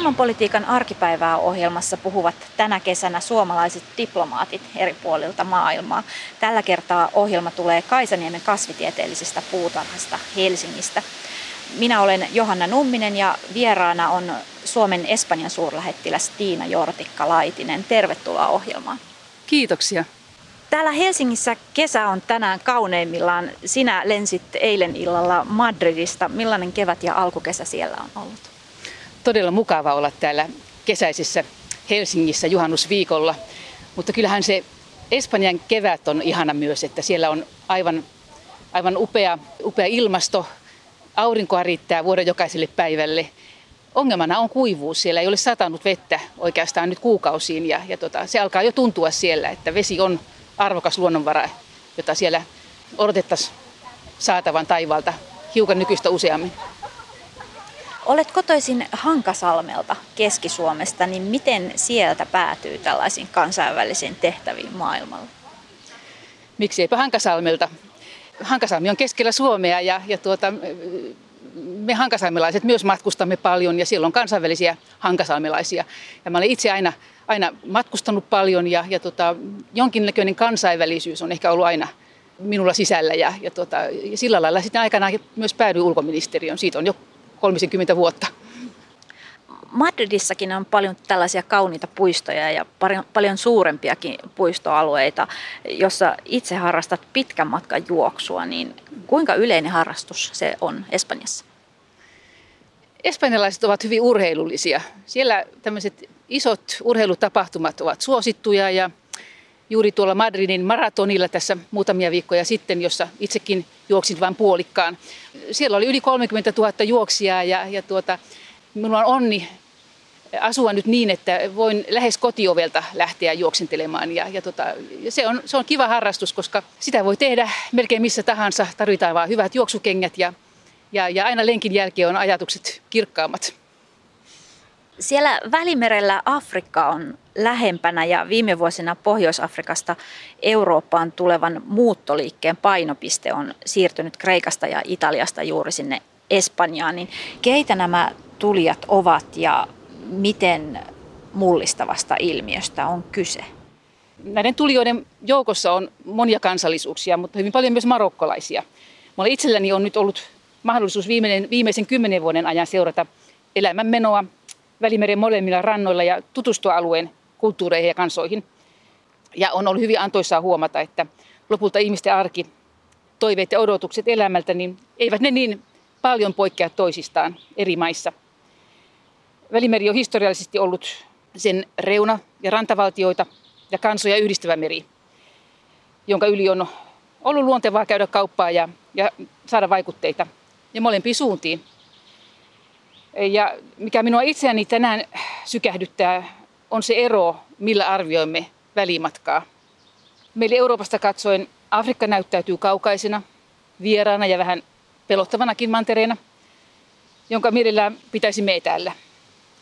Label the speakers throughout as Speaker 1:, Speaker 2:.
Speaker 1: Maailmanpolitiikan arkipäivää ohjelmassa puhuvat tänä kesänä suomalaiset diplomaatit eri puolilta maailmaa. Tällä kertaa ohjelma tulee Kaisaniemen kasvitieteellisestä puutarhasta Helsingistä. Minä olen Johanna Numminen ja vieraana on Suomen Espanjan suurlähettiläs Tiina Jortikka-Laitinen. Tervetuloa ohjelmaan.
Speaker 2: Kiitoksia.
Speaker 1: Täällä Helsingissä kesä on tänään kauneimmillaan. Sinä lensit eilen illalla Madridista. Millainen kevät ja alkukesä siellä on ollut?
Speaker 2: Todella mukava olla täällä kesäisessä Helsingissä juhannusviikolla. Mutta kyllähän se Espanjan kevät on ihana myös, että siellä on aivan, aivan upea, upea ilmasto. Aurinkoa riittää vuoden jokaiselle päivälle. Ongelmana on kuivuus. Siellä ei ole satanut vettä oikeastaan nyt kuukausiin ja, ja tota, se alkaa jo tuntua siellä, että vesi on arvokas luonnonvara, jota siellä odotettaisiin saatavan taivaalta hiukan nykyistä useammin.
Speaker 1: Olet kotoisin Hankasalmelta Keski-Suomesta, niin miten sieltä päätyy tällaisiin kansainvälisiin tehtäviin maailmalla?
Speaker 2: Miksi eipä Hankasalmelta? Hankasalmi on keskellä Suomea ja, ja tuota, me hankasalmelaiset myös matkustamme paljon ja siellä on kansainvälisiä hankasalmelaisia. Ja mä olen itse aina, aina matkustanut paljon ja, ja tota, jonkinnäköinen kansainvälisyys on ehkä ollut aina minulla sisällä. Ja, ja, tota, ja sillä lailla sitten aikanaan myös päädyin ulkoministeriön. Siitä on jo 30 vuotta.
Speaker 1: Madridissakin on paljon tällaisia kauniita puistoja ja paljon suurempiakin puistoalueita, jossa itse harrastat pitkän matkan juoksua, niin kuinka yleinen harrastus se on Espanjassa?
Speaker 2: Espanjalaiset ovat hyvin urheilullisia. Siellä tämmöiset isot urheilutapahtumat ovat suosittuja ja juuri tuolla Madridin maratonilla tässä muutamia viikkoja sitten, jossa itsekin juoksin vain puolikkaan. Siellä oli yli 30 000 juoksijaa ja, ja tuota, minulla on onni asua nyt niin, että voin lähes kotiovelta lähteä juoksentelemaan. Ja, ja tota, se, on, se on kiva harrastus, koska sitä voi tehdä melkein missä tahansa. Tarvitaan vain hyvät juoksukengät ja, ja, ja aina lenkin jälkeen on ajatukset kirkkaammat.
Speaker 1: Siellä Välimerellä Afrikka on lähempänä ja viime vuosina Pohjois-Afrikasta Eurooppaan tulevan muuttoliikkeen painopiste on siirtynyt Kreikasta ja Italiasta juuri sinne Espanjaan. Niin keitä nämä tulijat ovat ja miten mullistavasta ilmiöstä on kyse?
Speaker 2: Näiden tulijoiden joukossa on monia kansallisuuksia, mutta hyvin paljon myös marokkolaisia. Mulla itselläni on nyt ollut mahdollisuus viimeisen kymmenen vuoden ajan seurata elämänmenoa Välimeren molemmilla rannoilla ja tutustua alueen kulttuureihin ja kansoihin. Ja on ollut hyvin antoisaa huomata, että lopulta ihmisten arki, toiveet ja odotukset elämältä, niin eivät ne niin paljon poikkea toisistaan eri maissa. Välimeri on historiallisesti ollut sen reuna- ja rantavaltioita ja kansoja yhdistävä meri, jonka yli on ollut luontevaa käydä kauppaa ja, ja saada vaikutteita ja molempiin suuntiin. Ja mikä minua itseäni tänään sykähdyttää, on se ero, millä arvioimme välimatkaa. Meille Euroopasta katsoen Afrikka näyttäytyy kaukaisena, vieraana ja vähän pelottavanakin mantereena, jonka mielellään pitäisi etäällä.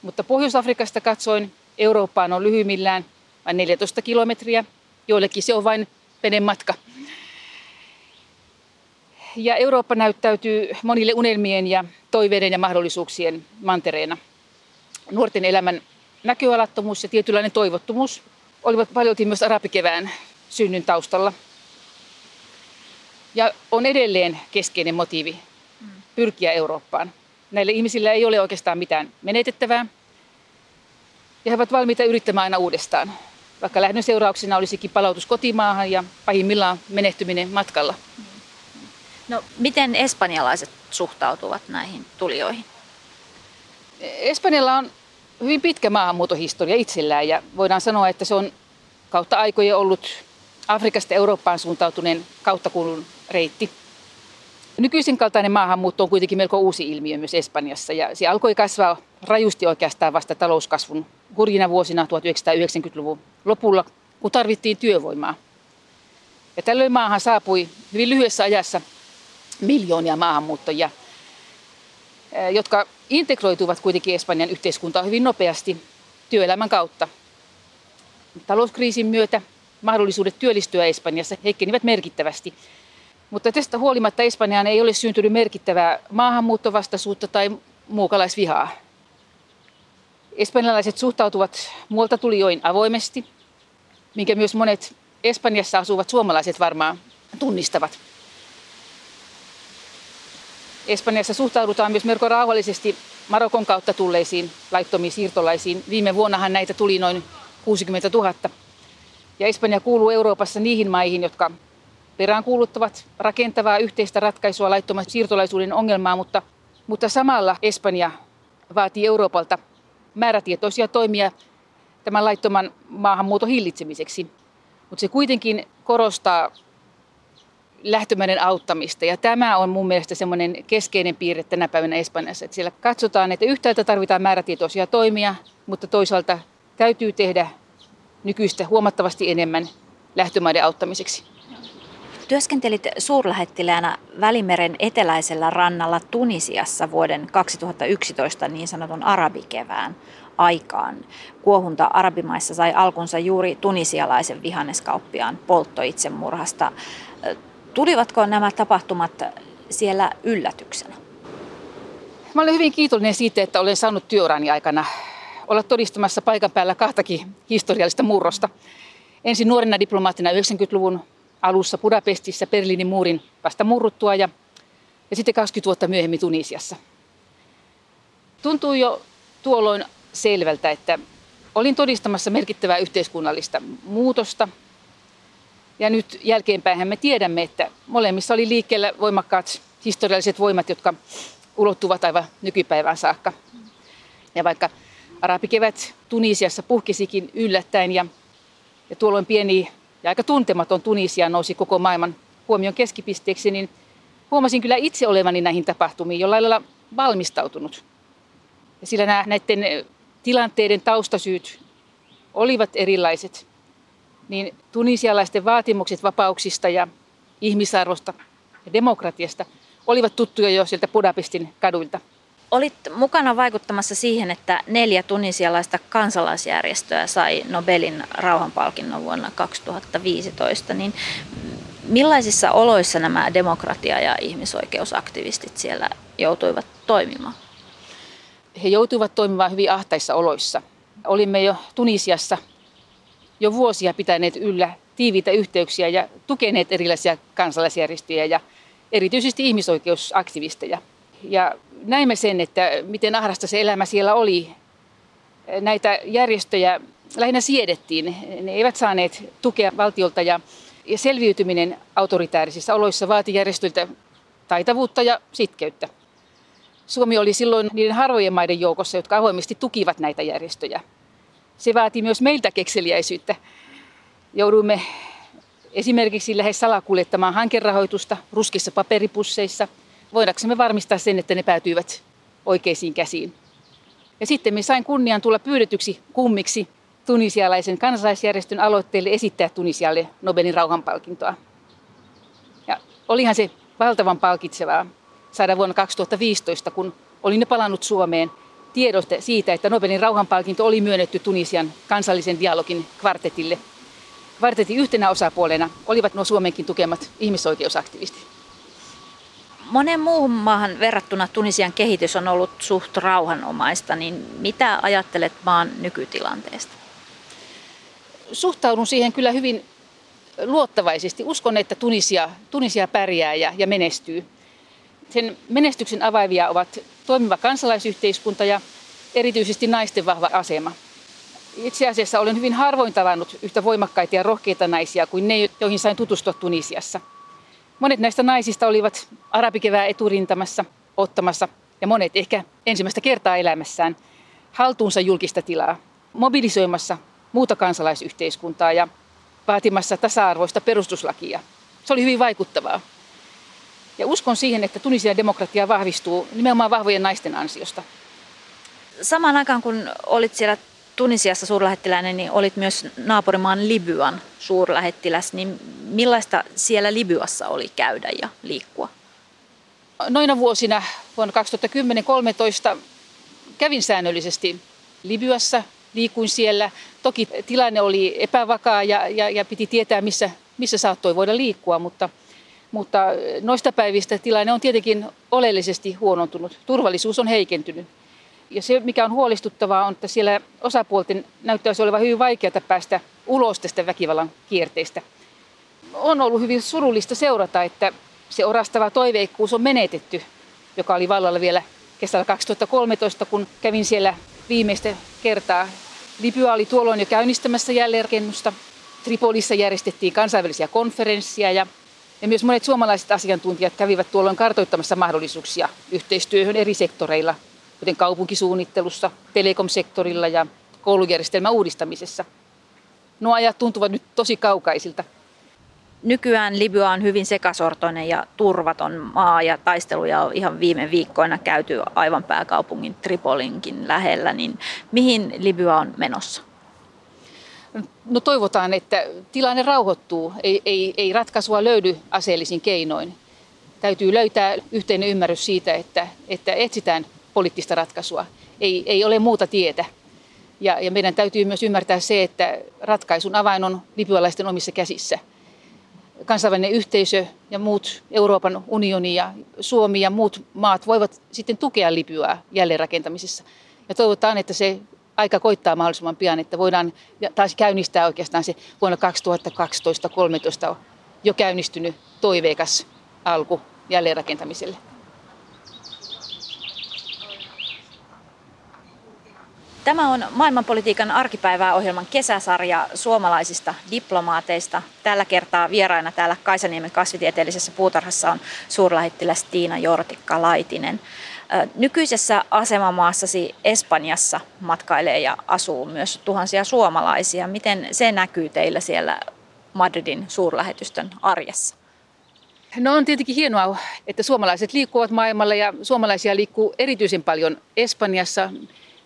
Speaker 2: Mutta Pohjois-Afrikasta katsoen Eurooppaan on lyhyimmillään vain 14 kilometriä. Joillekin se on vain matka. Ja Eurooppa näyttäytyy monille unelmien ja toiveiden ja mahdollisuuksien mantereena. Nuorten elämän näköalattomuus ja tietynlainen toivottomuus olivat paljon myös arabikevään synnyn taustalla. Ja on edelleen keskeinen motiivi pyrkiä Eurooppaan. Näille ihmisillä ei ole oikeastaan mitään menetettävää. Ja he ovat valmiita yrittämään aina uudestaan, vaikka lähdön seurauksena olisikin palautus kotimaahan ja pahimmillaan menehtyminen matkalla.
Speaker 1: No, miten espanjalaiset suhtautuvat näihin tulijoihin?
Speaker 2: Espanjalla on hyvin pitkä maahanmuutohistoria itsellään ja voidaan sanoa, että se on kautta aikojen ollut Afrikasta Eurooppaan suuntautuneen kauttakulun reitti. Nykyisin kaltainen maahanmuutto on kuitenkin melko uusi ilmiö myös Espanjassa ja se alkoi kasvaa rajusti oikeastaan vasta talouskasvun hurjina vuosina 1990-luvun lopulla, kun tarvittiin työvoimaa. Ja tällöin maahan saapui hyvin lyhyessä ajassa miljoonia maahanmuuttajia, jotka integroituvat kuitenkin Espanjan yhteiskuntaan hyvin nopeasti työelämän kautta. Talouskriisin myötä mahdollisuudet työllistyä Espanjassa heikkenivät merkittävästi mutta tästä huolimatta Espanjaan ei ole syntynyt merkittävää maahanmuuttovastaisuutta tai muukalaisvihaa. Espanjalaiset suhtautuvat muualta tulijoin avoimesti, minkä myös monet Espanjassa asuvat suomalaiset varmaan tunnistavat. Espanjassa suhtaudutaan myös melko rauhallisesti Marokon kautta tulleisiin laittomiin siirtolaisiin. Viime vuonnahan näitä tuli noin 60 000. Ja Espanja kuuluu Euroopassa niihin maihin, jotka peräänkuuluttavat rakentavaa yhteistä ratkaisua laittoman siirtolaisuuden ongelmaan, mutta, mutta samalla Espanja vaatii Euroopalta määrätietoisia toimia tämän laittoman maahanmuuton hillitsemiseksi. Mutta se kuitenkin korostaa lähtömaiden auttamista. Ja tämä on mun mielestä semmoinen keskeinen piirre tänä päivänä Espanjassa, että siellä katsotaan, että yhtäältä tarvitaan määrätietoisia toimia, mutta toisaalta täytyy tehdä nykyistä huomattavasti enemmän lähtömaiden auttamiseksi.
Speaker 1: Työskentelit suurlähettiläänä Välimeren eteläisellä rannalla Tunisiassa vuoden 2011 niin sanotun arabikevään aikaan. Kuohunta arabimaissa sai alkunsa juuri tunisialaisen vihanneskauppiaan polttoitsemurhasta. Tulivatko nämä tapahtumat siellä yllätyksenä?
Speaker 2: Mä olen hyvin kiitollinen siitä, että olen saanut työurani aikana olla todistamassa paikan päällä kahtakin historiallista murrosta. Ensin nuorena diplomaattina 90-luvun alussa Budapestissa Berliinin muurin vasta murruttua ja, ja sitten 20 vuotta myöhemmin Tunisiassa. Tuntuu jo tuolloin selvältä, että olin todistamassa merkittävää yhteiskunnallista muutosta. Ja nyt jälkeenpäin me tiedämme, että molemmissa oli liikkeellä voimakkaat historialliset voimat, jotka ulottuvat aivan nykypäivään saakka. Ja vaikka arabikevät Tunisiassa puhkisikin yllättäen ja, ja tuolloin pieni ja aika tuntematon Tunisia nousi koko maailman huomion keskipisteeksi, niin huomasin kyllä itse olevani näihin tapahtumiin jollain lailla valmistautunut. Ja sillä nämä, näiden tilanteiden taustasyyt olivat erilaiset, niin tunisialaisten vaatimukset vapauksista ja ihmisarvosta ja demokratiasta olivat tuttuja jo sieltä Budapestin kaduilta.
Speaker 1: Olit mukana vaikuttamassa siihen, että neljä tunisialaista kansalaisjärjestöä sai Nobelin rauhanpalkinnon vuonna 2015. Niin millaisissa oloissa nämä demokratia- ja ihmisoikeusaktivistit siellä joutuivat toimimaan?
Speaker 2: He joutuivat toimimaan hyvin ahtaissa oloissa. Olimme jo Tunisiassa jo vuosia pitäneet yllä tiiviitä yhteyksiä ja tukeneet erilaisia kansalaisjärjestöjä ja erityisesti ihmisoikeusaktivisteja. Ja näimme sen, että miten ahdasta se elämä siellä oli. Näitä järjestöjä lähinnä siedettiin. Ne eivät saaneet tukea valtiolta ja selviytyminen autoritaarisissa oloissa vaati järjestöiltä taitavuutta ja sitkeyttä. Suomi oli silloin niiden harvojen maiden joukossa, jotka avoimesti tukivat näitä järjestöjä. Se vaati myös meiltä kekseliäisyyttä. Jouduimme esimerkiksi lähes salakuljettamaan hankerahoitusta ruskissa paperipusseissa – voidaksemme varmistaa sen, että ne päätyivät oikeisiin käsiin. Ja sitten me sain kunnian tulla pyydetyksi kummiksi tunisialaisen kansalaisjärjestön aloitteelle esittää Tunisialle Nobelin rauhanpalkintoa. Ja olihan se valtavan palkitsevaa saada vuonna 2015, kun olin palannut Suomeen, tiedosta siitä, että Nobelin rauhanpalkinto oli myönnetty Tunisian kansallisen dialogin kvartetille. Kvartetin yhtenä osapuolena olivat nuo Suomenkin tukemat ihmisoikeusaktivistit.
Speaker 1: Monen muuhun maahan verrattuna Tunisian kehitys on ollut suht rauhanomaista, niin mitä ajattelet maan nykytilanteesta?
Speaker 2: Suhtaudun siihen kyllä hyvin luottavaisesti. Uskon, että Tunisia, Tunisia pärjää ja, ja menestyy. Sen menestyksen avaivia ovat toimiva kansalaisyhteiskunta ja erityisesti naisten vahva asema. Itse asiassa olen hyvin harvoin tavannut yhtä voimakkaita ja rohkeita naisia kuin ne, joihin sain tutustua Tunisiassa – Monet näistä naisista olivat arabikevää eturintamassa ottamassa ja monet ehkä ensimmäistä kertaa elämässään haltuunsa julkista tilaa, mobilisoimassa muuta kansalaisyhteiskuntaa ja vaatimassa tasa-arvoista perustuslakia. Se oli hyvin vaikuttavaa. Ja uskon siihen, että Tunisian demokratia vahvistuu nimenomaan vahvojen naisten ansiosta.
Speaker 1: Samaan aikaan kun olit siellä Tunisiassa suurlähettiläinen, niin olit myös naapurimaan Libyan suurlähettiläs. Niin millaista siellä Libyassa oli käydä ja liikkua?
Speaker 2: Noina vuosina vuonna 2010-2013 kävin säännöllisesti Libyassa, liikuin siellä. Toki tilanne oli epävakaa ja, ja, ja piti tietää, missä, missä saattoi voida liikkua, mutta, mutta noista päivistä tilanne on tietenkin oleellisesti huonontunut. Turvallisuus on heikentynyt. Ja se, mikä on huolestuttavaa, on, että siellä osapuolten näyttäisi olevan hyvin vaikeaa päästä ulos tästä väkivallan kierteestä. On ollut hyvin surullista seurata, että se orastava toiveikkuus on menetetty, joka oli vallalla vielä kesällä 2013, kun kävin siellä viimeistä kertaa. Libya oli tuolloin jo käynnistämässä jälleenrakennusta. Tripolissa järjestettiin kansainvälisiä konferenssia ja, ja myös monet suomalaiset asiantuntijat kävivät tuolloin kartoittamassa mahdollisuuksia yhteistyöhön eri sektoreilla, kuten kaupunkisuunnittelussa, telekomsektorilla ja koulujärjestelmän uudistamisessa. Nuo ajat tuntuvat nyt tosi kaukaisilta.
Speaker 1: Nykyään Libya on hyvin sekasortoinen ja turvaton maa ja taisteluja on ihan viime viikkoina käyty aivan pääkaupungin Tripolinkin lähellä. Niin mihin Libya on menossa?
Speaker 2: No toivotaan, että tilanne rauhoittuu. Ei, ei, ei ratkaisua löydy aseellisin keinoin. Täytyy löytää yhteinen ymmärrys siitä, että, että etsitään poliittista ratkaisua. Ei, ei ole muuta tietä. Ja, ja meidän täytyy myös ymmärtää se, että ratkaisun avain on libyalaisten omissa käsissä – kansainvälinen yhteisö ja muut Euroopan unioni ja Suomi ja muut maat voivat sitten tukea Libyaa jälleenrakentamisessa. Ja toivotaan, että se aika koittaa mahdollisimman pian, että voidaan taas käynnistää oikeastaan se vuonna 2012-2013 jo käynnistynyt toiveikas alku jälleenrakentamiselle.
Speaker 1: Tämä on maailmanpolitiikan arkipäivää ohjelman kesäsarja suomalaisista diplomaateista. Tällä kertaa vieraina täällä Kaisaniemen kasvitieteellisessä puutarhassa on suurlähettiläs Tiina Jortikka-Laitinen. Nykyisessä asemamaassasi Espanjassa matkailee ja asuu myös tuhansia suomalaisia. Miten se näkyy teillä siellä Madridin suurlähetystön arjessa?
Speaker 2: No on tietenkin hienoa, että suomalaiset liikkuvat maailmalla ja suomalaisia liikkuu erityisen paljon Espanjassa.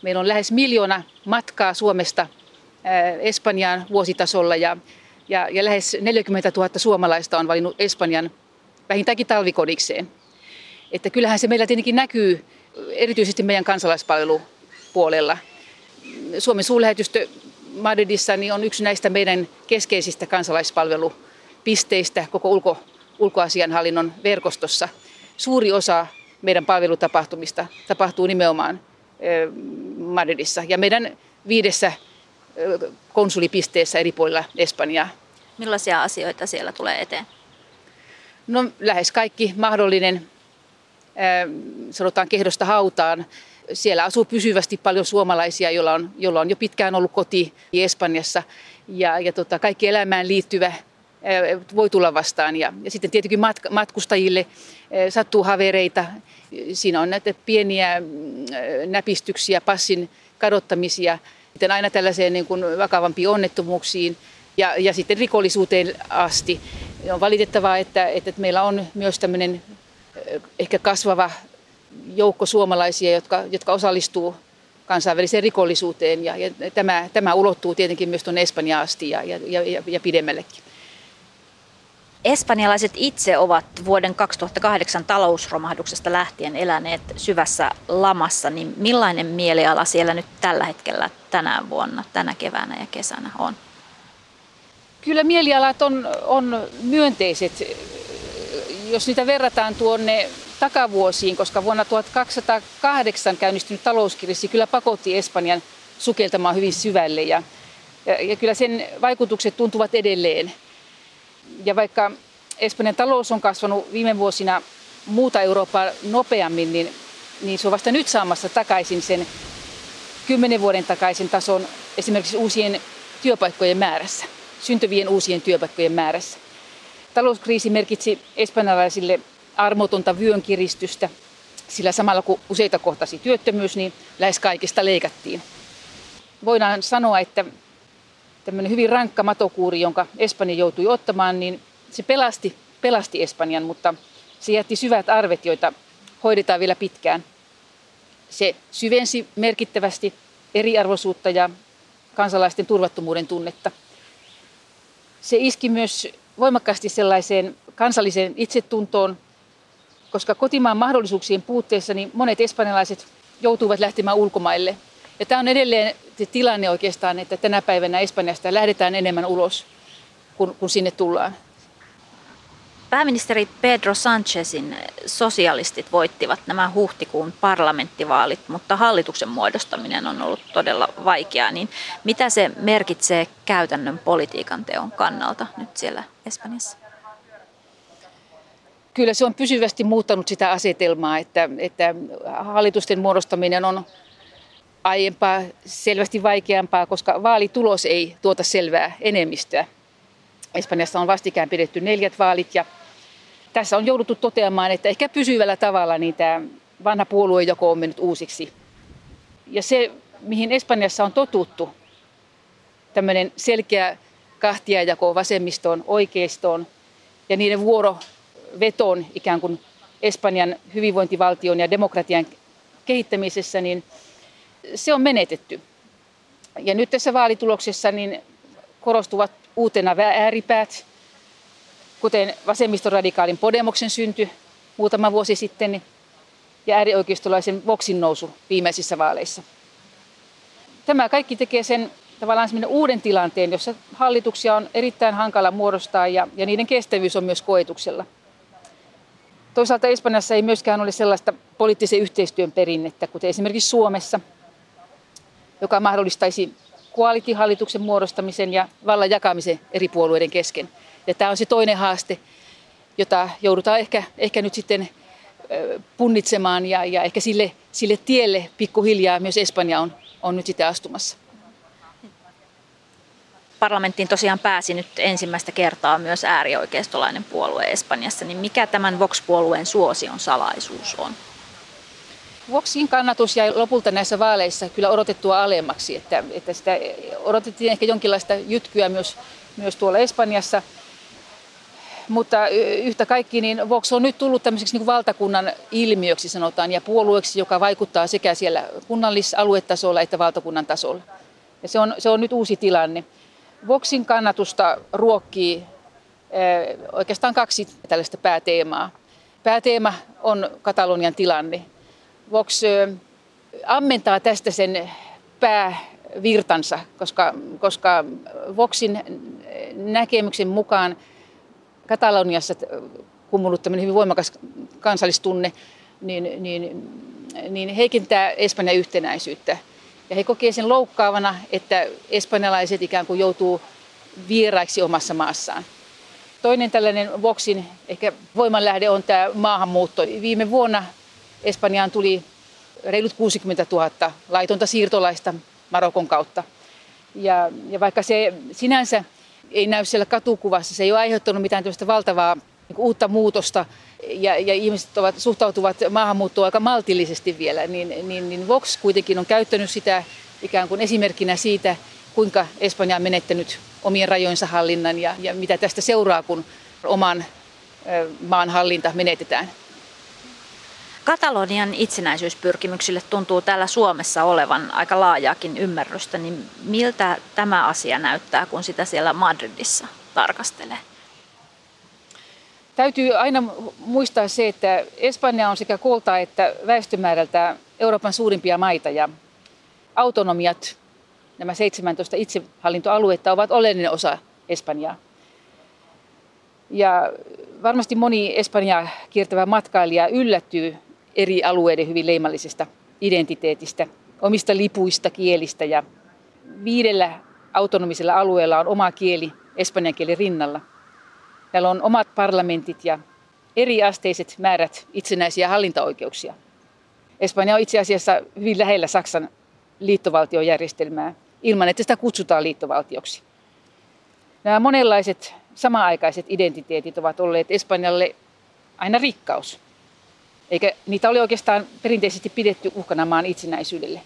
Speaker 2: Meillä on lähes miljoona matkaa Suomesta Espanjaan vuositasolla ja, ja, ja lähes 40 000 suomalaista on valinnut Espanjan vähintäänkin talvikodikseen. Että kyllähän se meillä tietenkin näkyy erityisesti meidän kansalaispalvelupuolella. Suomen suurlähetystö Madridissa niin on yksi näistä meidän keskeisistä kansalaispalvelupisteistä koko ulko, ulkoasianhallinnon verkostossa. Suuri osa meidän palvelutapahtumista tapahtuu nimenomaan Madridissa ja meidän viidessä konsulipisteessä eri puolilla Espanjaa.
Speaker 1: Millaisia asioita siellä tulee eteen?
Speaker 2: No lähes kaikki mahdollinen, sanotaan kehdosta hautaan. Siellä asuu pysyvästi paljon suomalaisia, joilla on, joilla on jo pitkään ollut koti Espanjassa. Ja, ja tota, kaikki elämään liittyvä voi tulla vastaan. Ja, ja sitten tietenkin matkustajille sattuu havereita, Siinä on näitä pieniä mm, näpistyksiä, passin kadottamisia, sitten aina tällaiseen niin kuin vakavampiin onnettomuuksiin ja, ja sitten rikollisuuteen asti. On valitettavaa, että, että meillä on myös tämmöinen ehkä kasvava joukko suomalaisia, jotka, jotka osallistuu kansainväliseen rikollisuuteen ja, ja tämä, tämä ulottuu tietenkin myös tuonne Espanjaan asti ja, ja, ja, ja pidemmällekin.
Speaker 1: Espanjalaiset itse ovat vuoden 2008 talousromahduksesta lähtien eläneet syvässä lamassa, niin millainen mieliala siellä nyt tällä hetkellä tänä vuonna, tänä keväänä ja kesänä on?
Speaker 2: Kyllä mielialat on, on myönteiset, jos niitä verrataan tuonne takavuosiin, koska vuonna 1208 käynnistynyt talouskriisi kyllä pakotti Espanjan sukeltamaan hyvin syvälle ja, ja, ja kyllä sen vaikutukset tuntuvat edelleen. Ja vaikka Espanjan talous on kasvanut viime vuosina muuta Eurooppaa nopeammin, niin, niin se on vasta nyt saamassa takaisin sen kymmenen vuoden takaisin tason esimerkiksi uusien työpaikkojen määrässä, syntyvien uusien työpaikkojen määrässä. Talouskriisi merkitsi espanjalaisille armotonta vyönkiristystä, sillä samalla kun useita kohtasi työttömyys, niin lähes kaikista leikattiin. Voidaan sanoa, että tämmöinen hyvin rankka matokuuri, jonka Espanja joutui ottamaan, niin se pelasti, pelasti Espanjan, mutta se jätti syvät arvet, joita hoidetaan vielä pitkään. Se syvensi merkittävästi eriarvoisuutta ja kansalaisten turvattomuuden tunnetta. Se iski myös voimakkaasti sellaiseen kansalliseen itsetuntoon, koska kotimaan mahdollisuuksien puutteessa niin monet espanjalaiset joutuivat lähtemään ulkomaille – ja tämä on edelleen se tilanne oikeastaan, että tänä päivänä Espanjasta lähdetään enemmän ulos, kun, kun sinne tullaan.
Speaker 1: Pääministeri Pedro Sanchezin sosialistit voittivat nämä huhtikuun parlamenttivaalit, mutta hallituksen muodostaminen on ollut todella vaikeaa. Niin mitä se merkitsee käytännön politiikan teon kannalta nyt siellä Espanjassa?
Speaker 2: Kyllä se on pysyvästi muuttanut sitä asetelmaa, että, että hallitusten muodostaminen on aiempaa selvästi vaikeampaa, koska vaalitulos ei tuota selvää enemmistöä. Espanjassa on vastikään pidetty neljät vaalit ja tässä on jouduttu toteamaan, että ehkä pysyvällä tavalla niin tämä vanha puoluejako on mennyt uusiksi. Ja se, mihin Espanjassa on totuttu, tämmöinen selkeä kahtiajako vasemmistoon, oikeistoon ja niiden vuorovetoon ikään kuin Espanjan hyvinvointivaltion ja demokratian kehittämisessä, niin se on menetetty. Ja nyt tässä vaalituloksessa niin korostuvat uutena ääripäät, kuten vasemmistoradikaalin Podemoksen synty muutama vuosi sitten ja äärioikeistolaisen Voxin nousu viimeisissä vaaleissa. Tämä kaikki tekee sen tavallaan uuden tilanteen, jossa hallituksia on erittäin hankala muodostaa ja, ja niiden kestävyys on myös koetuksella. Toisaalta Espanjassa ei myöskään ole sellaista poliittisen yhteistyön perinnettä, kuten esimerkiksi Suomessa, joka mahdollistaisi koalitihallituksen muodostamisen ja vallan jakamisen eri puolueiden kesken. Ja tämä on se toinen haaste, jota joudutaan ehkä, ehkä nyt sitten punnitsemaan ja, ja ehkä sille, sille tielle pikkuhiljaa myös Espanja on, on nyt sitten astumassa.
Speaker 1: Parlamenttiin tosiaan pääsi nyt ensimmäistä kertaa myös äärioikeistolainen puolue Espanjassa, niin mikä tämän Vox-puolueen suosion salaisuus on?
Speaker 2: Voxin kannatus jäi lopulta näissä vaaleissa kyllä odotettua alemmaksi, että, että sitä odotettiin ehkä jonkinlaista jytkyä myös, myös tuolla Espanjassa. Mutta yhtä kaikki, niin Vox on nyt tullut tämmöiseksi niin valtakunnan ilmiöksi sanotaan ja puolueeksi, joka vaikuttaa sekä siellä kunnallisaluetasolla että valtakunnan tasolla. Ja se on, se on nyt uusi tilanne. Voxin kannatusta ruokkii oikeastaan kaksi tällaista pääteemaa. Pääteema on Katalonian tilanne. Vox ammentaa tästä sen päävirtansa, koska, koska Voxin näkemyksen mukaan Kataloniassa kummunut tämmöinen hyvin voimakas kansallistunne, niin, niin, niin heikentää Espanjan yhtenäisyyttä. Ja he kokee sen loukkaavana, että espanjalaiset ikään kuin joutuu vieraiksi omassa maassaan. Toinen tällainen Voxin ehkä voimanlähde on tämä maahanmuutto. Viime vuonna Espanjaan tuli reilut 60 000 laitonta siirtolaista Marokon kautta. Ja, ja vaikka se sinänsä ei näy siellä katukuvassa, se ei ole aiheuttanut mitään valtavaa niin uutta muutosta. Ja, ja ihmiset ovat, suhtautuvat maahanmuuttoon aika maltillisesti vielä, niin, niin, niin Vox kuitenkin on käyttänyt sitä ikään kuin esimerkkinä siitä, kuinka Espanja on menettänyt omien rajojensa hallinnan ja, ja mitä tästä seuraa, kun oman maan hallinta menetetään.
Speaker 1: Katalonian itsenäisyyspyrkimyksille tuntuu täällä Suomessa olevan aika laajaakin ymmärrystä, niin miltä tämä asia näyttää, kun sitä siellä Madridissa tarkastelee?
Speaker 2: Täytyy aina muistaa se, että Espanja on sekä koolta että väestömäärältä Euroopan suurimpia maita ja autonomiat, nämä 17 itsehallintoaluetta, ovat oleellinen osa Espanjaa. Ja varmasti moni Espanjaa kiertävä matkailija yllättyy eri alueiden hyvin leimallisesta identiteetistä, omista lipuista, kielistä ja viidellä autonomisella alueella on oma kieli espanjan kielen rinnalla. Täällä on omat parlamentit ja eriasteiset määrät itsenäisiä hallintaoikeuksia. Espanja on itse asiassa hyvin lähellä Saksan liittovaltiojärjestelmää ilman, että sitä kutsutaan liittovaltioksi. Nämä monenlaiset sama-aikaiset identiteetit ovat olleet Espanjalle aina rikkaus eikä niitä ole oikeastaan perinteisesti pidetty uhkana maan itsenäisyydelle.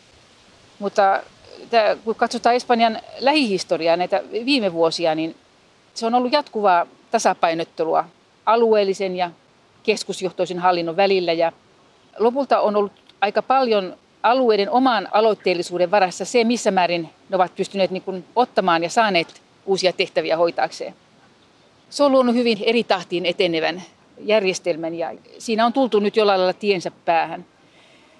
Speaker 2: Mutta tämä, kun katsotaan Espanjan lähihistoriaa näitä viime vuosia, niin se on ollut jatkuvaa tasapainottelua alueellisen ja keskusjohtoisen hallinnon välillä. Ja lopulta on ollut aika paljon alueiden oman aloitteellisuuden varassa se, missä määrin ne ovat pystyneet niin kuin ottamaan ja saaneet uusia tehtäviä hoitaakseen. Se on luonut hyvin eri tahtiin etenevän järjestelmän ja siinä on tultu nyt jollain lailla tiensä päähän.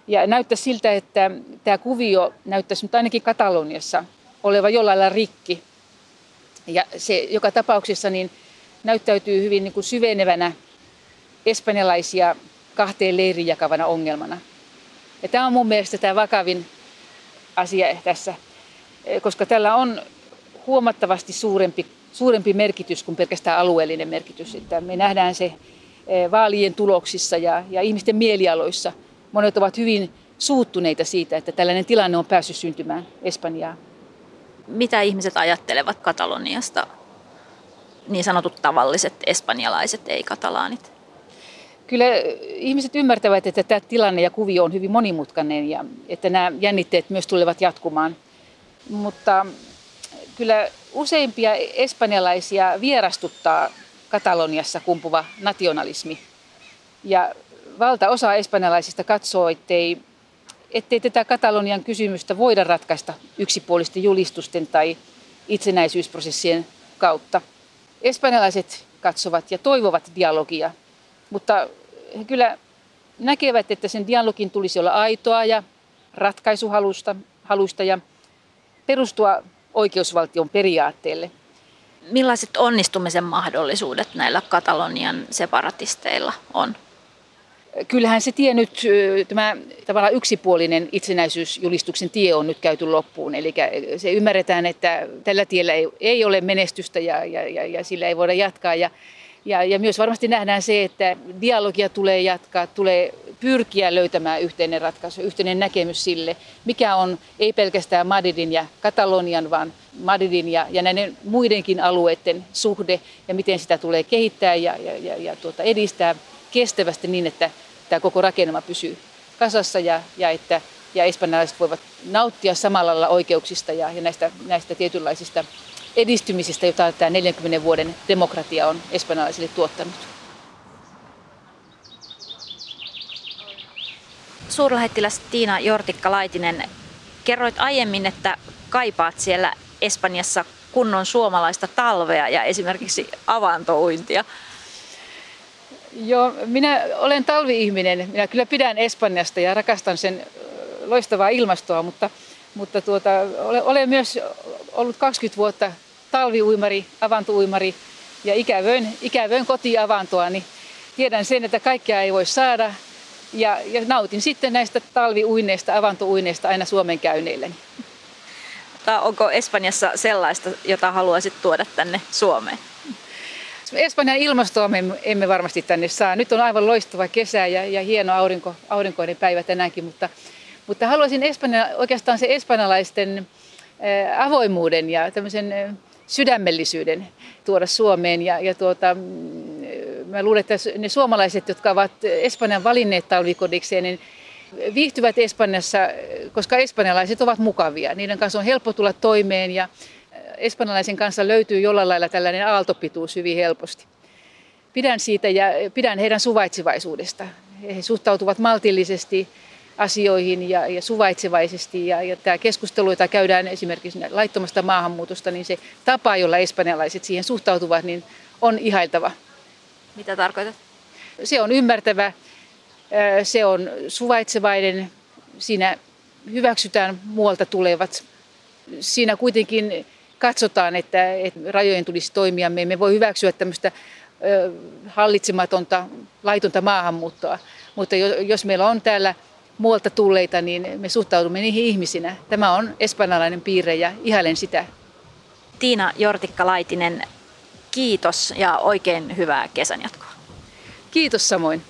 Speaker 2: Ja näyttää siltä, että tämä kuvio näyttäisi nyt ainakin Kataloniassa oleva jollain lailla rikki. Ja se joka tapauksessa niin näyttäytyy hyvin niin kuin syvenevänä espanjalaisia kahteen leiriin jakavana ongelmana. Ja tämä on mun mielestä tämä vakavin asia tässä, koska tällä on huomattavasti suurempi, suurempi merkitys kuin pelkästään alueellinen merkitys. Että me nähdään se vaalien tuloksissa ja, ja ihmisten mielialoissa. Monet ovat hyvin suuttuneita siitä, että tällainen tilanne on päässyt syntymään Espanjaan.
Speaker 1: Mitä ihmiset ajattelevat Kataloniasta? Niin sanotut tavalliset espanjalaiset, ei katalaanit.
Speaker 2: Kyllä ihmiset ymmärtävät, että tämä tilanne ja kuvio on hyvin monimutkainen ja että nämä jännitteet myös tulevat jatkumaan. Mutta kyllä useimpia espanjalaisia vierastuttaa Kataloniassa kumpuva nationalismi. Ja valtaosa espanjalaisista katsoo, ettei, ettei tätä Katalonian kysymystä voida ratkaista yksipuolisten julistusten tai itsenäisyysprosessien kautta. Espanjalaiset katsovat ja toivovat dialogia, mutta he kyllä näkevät, että sen dialogin tulisi olla aitoa ja ratkaisuhalusta halusta ja perustua oikeusvaltion periaatteelle.
Speaker 1: Millaiset onnistumisen mahdollisuudet näillä Katalonian separatisteilla on?
Speaker 2: Kyllähän se tie nyt, tämä tavallaan yksipuolinen itsenäisyysjulistuksen tie on nyt käyty loppuun. Eli se ymmärretään, että tällä tiellä ei, ei ole menestystä ja, ja, ja, ja sillä ei voida jatkaa. Ja, ja, ja myös varmasti nähdään se, että dialogia tulee jatkaa, tulee pyrkiä löytämään yhteinen ratkaisu, yhteinen näkemys sille, mikä on ei pelkästään Madridin ja Katalonian, vaan Madridin ja, ja näiden muidenkin alueiden suhde ja miten sitä tulee kehittää ja, ja, ja, ja tuota, edistää kestävästi niin, että tämä koko rakennelma pysyy kasassa ja, ja että ja espanjalaiset voivat nauttia samalla lailla oikeuksista ja, ja näistä, näistä tietynlaisista edistymisistä, jota tämä 40 vuoden demokratia on espanjalaisille tuottanut.
Speaker 1: Suurlähettiläs Tiina Jortikka-Laitinen, kerroit aiemmin, että kaipaat siellä Espanjassa kunnon suomalaista talvea ja esimerkiksi avantouintia.
Speaker 2: Joo, minä olen talviihminen. Minä kyllä pidän Espanjasta ja rakastan sen loistavaa ilmastoa, mutta, mutta tuota, olen myös ollut 20 vuotta talviuimari, avantouimari ja ikävöin, ikävöin kotiavantoa, niin tiedän sen, että kaikkea ei voi saada. Ja, ja nautin sitten näistä talviuineista, avantouineista aina Suomen käynneilleni.
Speaker 1: Onko Espanjassa sellaista, jota haluaisit tuoda tänne Suomeen?
Speaker 2: Espanjan ilmastoa me emme varmasti tänne saa. Nyt on aivan loistava kesä ja, ja hieno aurinko, aurinkoinen päivä tänäänkin, mutta, mutta haluaisin Espanja, oikeastaan se espanjalaisten avoimuuden ja tämmöisen sydämellisyyden tuoda Suomeen. Ja, ja tuota, mm, mä luulen, että ne suomalaiset, jotka ovat Espanjan valinneet talvikodikseen, niin viihtyvät Espanjassa, koska espanjalaiset ovat mukavia. Niiden kanssa on helppo tulla toimeen ja espanjalaisen kanssa löytyy jollain lailla tällainen aaltopituus hyvin helposti. Pidän siitä ja pidän heidän suvaitsevaisuudesta. He suhtautuvat maltillisesti asioihin ja, ja suvaitsevaisesti. Ja, ja tämä keskustelu, jota käydään esimerkiksi laittomasta maahanmuutosta, niin se tapa, jolla espanjalaiset siihen suhtautuvat, niin on ihailtava.
Speaker 1: Mitä tarkoitat?
Speaker 2: Se on ymmärtävä, se on suvaitsevainen, siinä hyväksytään muualta tulevat. Siinä kuitenkin katsotaan, että, että rajojen tulisi toimia. Me emme voi hyväksyä tämmöistä hallitsematonta, laitonta maahanmuuttoa. Mutta jos meillä on täällä muualta tulleita, niin me suhtaudumme niihin ihmisinä. Tämä on espanjalainen piirre ja ihailen sitä.
Speaker 1: Tiina Jortikka-Laitinen, kiitos ja oikein hyvää kesän jatkoa.
Speaker 2: Kiitos samoin.